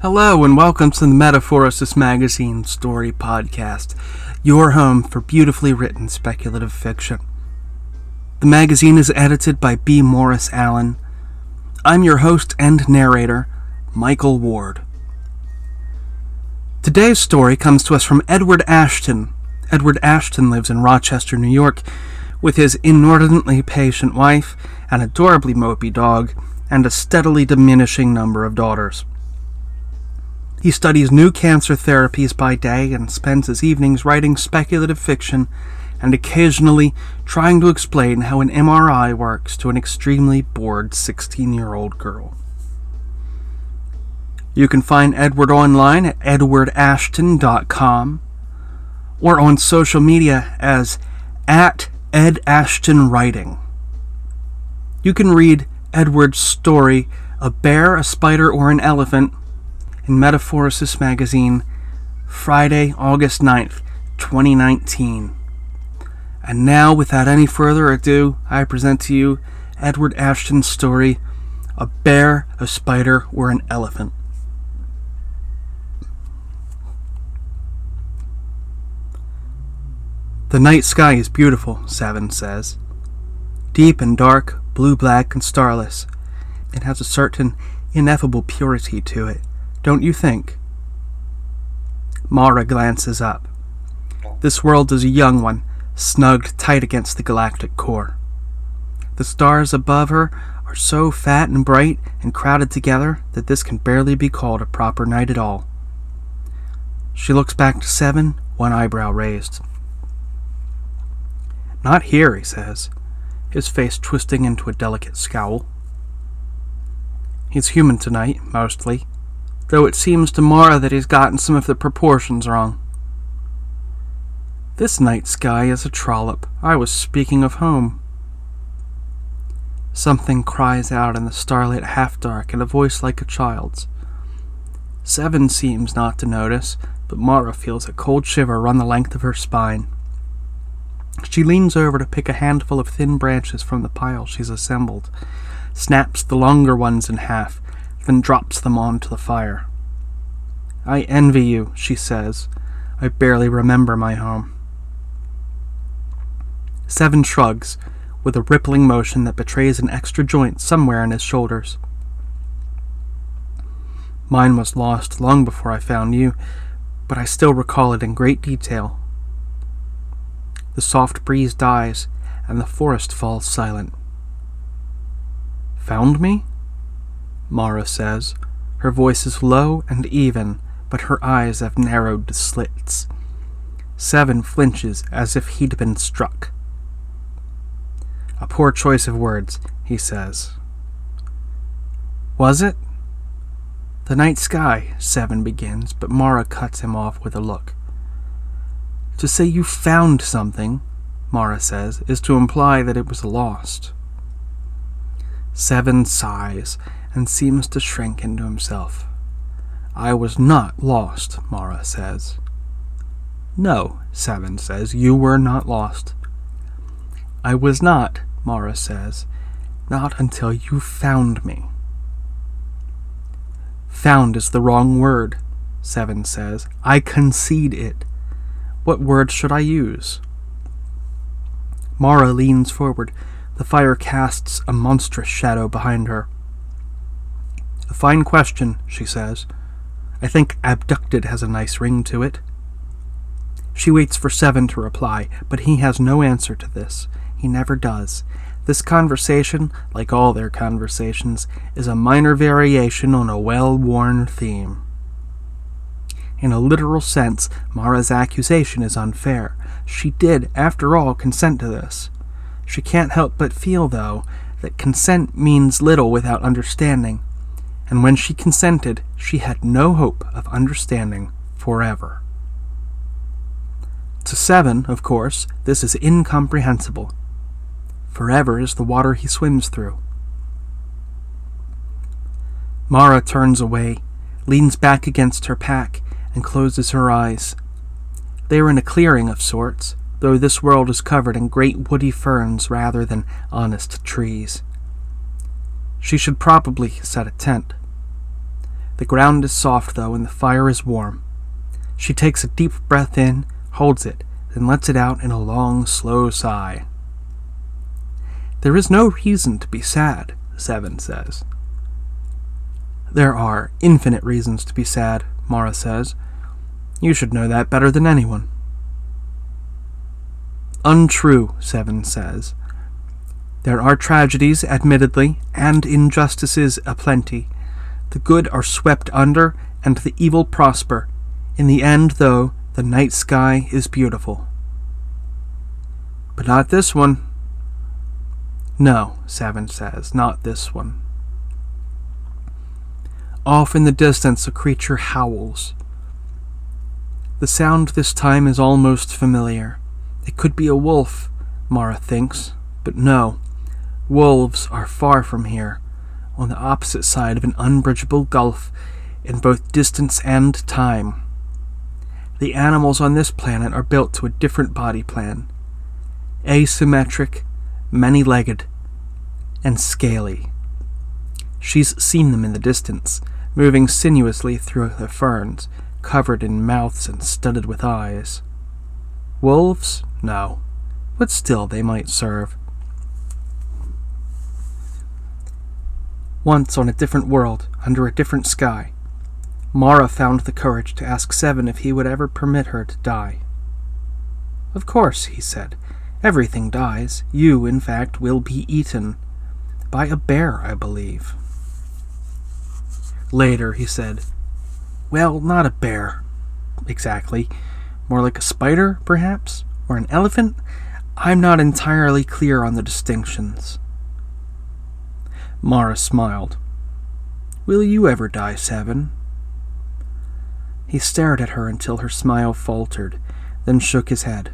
Hello, and welcome to the Metaphorosis Magazine Story Podcast, your home for beautifully written speculative fiction. The magazine is edited by B. Morris Allen. I'm your host and narrator, Michael Ward. Today's story comes to us from Edward Ashton. Edward Ashton lives in Rochester, New York, with his inordinately patient wife, an adorably mopey dog, and a steadily diminishing number of daughters. He studies new cancer therapies by day and spends his evenings writing speculative fiction and occasionally trying to explain how an MRI works to an extremely bored 16 year old girl. You can find Edward online at edwardashton.com or on social media as at Ed Ashton Writing. You can read Edward's story, A Bear, a Spider, or an Elephant in Metaphorosis magazine, Friday, August 9th, 2019. And now, without any further ado, I present to you Edward Ashton's story A Bear, a Spider, or an Elephant. The night sky is beautiful, Seven says. Deep and dark, blue black and starless. It has a certain ineffable purity to it. Don't you think? Mara glances up. This world is a young one, snugged tight against the galactic core. The stars above her are so fat and bright and crowded together that this can barely be called a proper night at all. She looks back to Seven, one eyebrow raised. Not here, he says, his face twisting into a delicate scowl. He's human tonight, mostly, though it seems to Mara that he's gotten some of the proportions wrong. This night sky is a trollop. I was speaking of home. Something cries out in the starlit half dark in a voice like a child's. Seven seems not to notice, but Mara feels a cold shiver run the length of her spine. She leans over to pick a handful of thin branches from the pile she's assembled, snaps the longer ones in half, then drops them onto the fire. I envy you, she says. I barely remember my home. Seven shrugs, with a rippling motion that betrays an extra joint somewhere in his shoulders. Mine was lost long before I found you, but I still recall it in great detail. The soft breeze dies, and the forest falls silent. Found me? Mara says. Her voice is low and even, but her eyes have narrowed to slits. Seven flinches as if he'd been struck. A poor choice of words, he says. Was it? The night sky, Seven begins, but Mara cuts him off with a look. To say you found something, Mara says, is to imply that it was lost. Seven sighs and seems to shrink into himself. I was not lost, Mara says. No, Seven says, you were not lost. I was not, Mara says, not until you found me. Found is the wrong word, Seven says. I concede it. What word should I use? Mara leans forward. The fire casts a monstrous shadow behind her. A fine question, she says. I think abducted has a nice ring to it. She waits for Seven to reply, but he has no answer to this. He never does. This conversation, like all their conversations, is a minor variation on a well worn theme. In a literal sense, Mara's accusation is unfair. She did, after all, consent to this. She can't help but feel, though, that consent means little without understanding, and when she consented, she had no hope of understanding forever. To Seven, of course, this is incomprehensible. Forever is the water he swims through. Mara turns away, leans back against her pack, and closes her eyes. They are in a clearing of sorts, though this world is covered in great woody ferns rather than honest trees. She should probably set a tent. The ground is soft, though, and the fire is warm. She takes a deep breath in, holds it, then lets it out in a long, slow sigh. There is no reason to be sad, Seven says. There are infinite reasons to be sad, Mara says. You should know that better than anyone. Untrue, Seven says. There are tragedies, admittedly, and injustices aplenty. The good are swept under, and the evil prosper. In the end, though, the night sky is beautiful. But not this one. No, Seven says, not this one. Off in the distance, a creature howls. The sound this time is almost familiar. It could be a wolf, Mara thinks, but no. Wolves are far from here, on the opposite side of an unbridgeable gulf in both distance and time. The animals on this planet are built to a different body plan asymmetric, many legged, and scaly. She's seen them in the distance, moving sinuously through the ferns, covered in mouths and studded with eyes. Wolves? No. But still, they might serve. Once on a different world, under a different sky, Mara found the courage to ask Seven if he would ever permit her to die. Of course, he said. Everything dies. You, in fact, will be eaten. By a bear, I believe. Later, he said, Well, not a bear. Exactly. More like a spider, perhaps? Or an elephant? I'm not entirely clear on the distinctions. Mara smiled. Will you ever die, Seven? He stared at her until her smile faltered, then shook his head.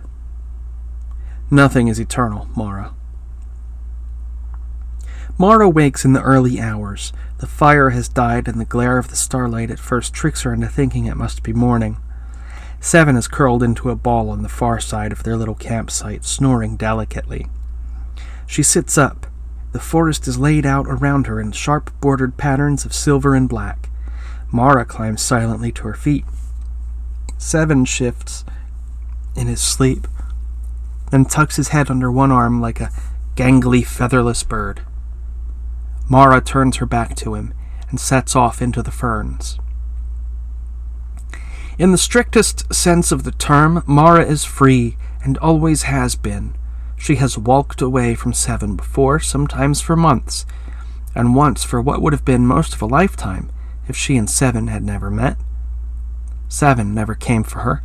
Nothing is eternal, Mara. Mara wakes in the early hours. The fire has died, and the glare of the starlight at first tricks her into thinking it must be morning. Seven is curled into a ball on the far side of their little campsite, snoring delicately. She sits up. The forest is laid out around her in sharp bordered patterns of silver and black. Mara climbs silently to her feet. Seven shifts in his sleep, then tucks his head under one arm like a gangly, featherless bird. Mara turns her back to him and sets off into the ferns. In the strictest sense of the term, Mara is free and always has been. She has walked away from Seven before, sometimes for months, and once for what would have been most of a lifetime if she and Seven had never met. Seven never came for her,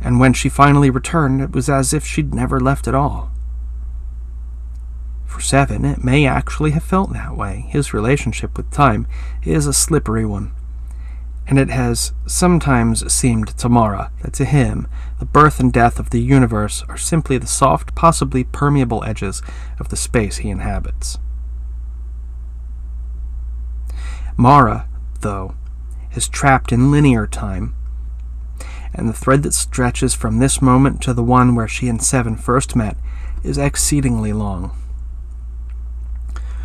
and when she finally returned, it was as if she'd never left at all. For Seven, it may actually have felt that way. His relationship with time is a slippery one. And it has sometimes seemed to Mara that to him, the birth and death of the universe are simply the soft, possibly permeable edges of the space he inhabits. Mara, though, is trapped in linear time, and the thread that stretches from this moment to the one where she and Seven first met is exceedingly long.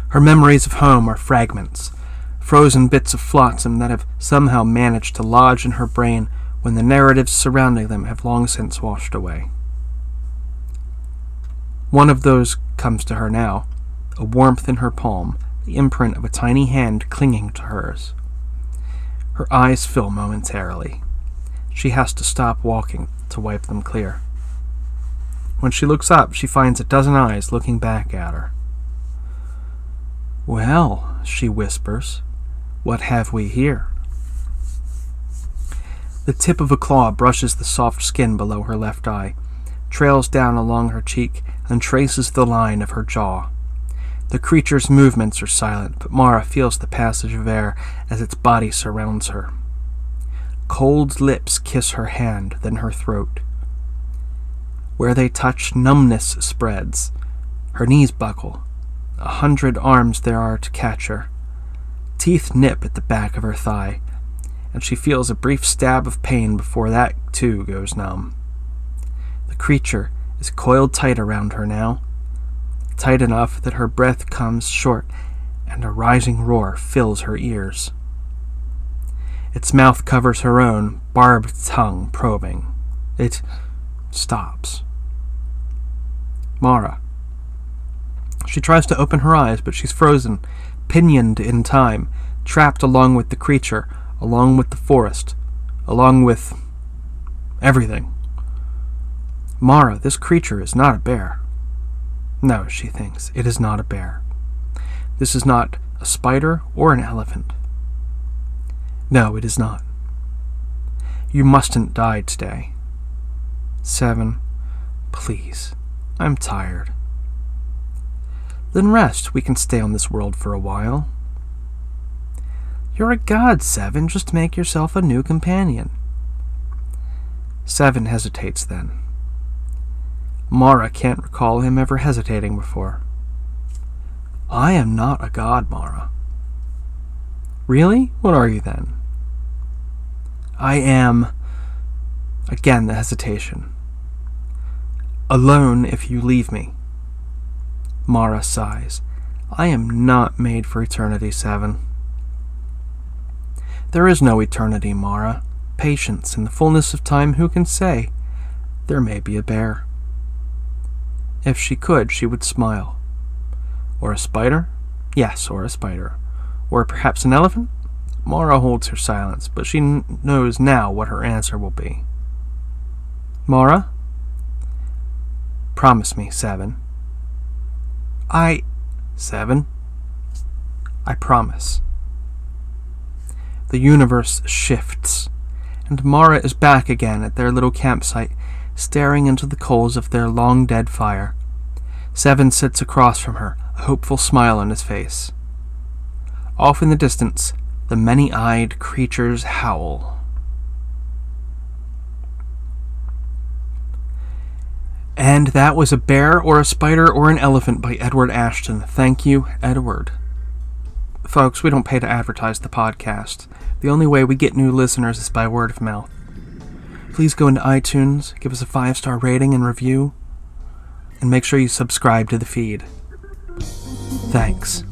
Her memories of home are fragments, frozen bits of flotsam that have somehow managed to lodge in her brain when the narratives surrounding them have long since washed away. One of those comes to her now, a warmth in her palm, the imprint of a tiny hand clinging to hers. Her eyes fill momentarily. She has to stop walking to wipe them clear. When she looks up, she finds a dozen eyes looking back at her. Well, she whispers, what have we here? The tip of a claw brushes the soft skin below her left eye, trails down along her cheek, and traces the line of her jaw. The creature's movements are silent, but Mara feels the passage of air as its body surrounds her. Cold lips kiss her hand, then her throat. Where they touch, numbness spreads. Her knees buckle, a hundred arms there are to catch her. Teeth nip at the back of her thigh, and she feels a brief stab of pain before that too goes numb. The creature is coiled tight around her now, tight enough that her breath comes short and a rising roar fills her ears. Its mouth covers her own, barbed tongue probing. It stops. Mara. She tries to open her eyes, but she's frozen, pinioned in time, trapped along with the creature, along with the forest, along with everything. Mara, this creature is not a bear. No, she thinks, it is not a bear. This is not a spider or an elephant. No, it is not. You mustn't die today. Seven, please. I'm tired. Then rest. We can stay on this world for a while. You're a god, Seven. Just make yourself a new companion. Seven hesitates then. Mara can't recall him ever hesitating before. I am not a god, Mara. Really? What are you then? I am. Again, the hesitation. Alone if you leave me. Mara sighs. I am not made for eternity, Seven. There is no eternity, Mara. Patience, in the fullness of time, who can say? There may be a bear. If she could, she would smile. Or a spider? Yes, or a spider. Or perhaps an elephant? Mara holds her silence, but she n- knows now what her answer will be. Mara? Promise me, Seven. I. Seven? I promise. The universe shifts, and Mara is back again at their little campsite, staring into the coals of their long dead fire. Seven sits across from her, a hopeful smile on his face. Off in the distance, the many eyed creatures howl. And that was a bear or a spider or an elephant by Edward Ashton. Thank you, Edward. Folks, we don't pay to advertise the podcast. The only way we get new listeners is by word of mouth. Please go into iTunes, give us a five star rating and review, and make sure you subscribe to the feed. Thanks.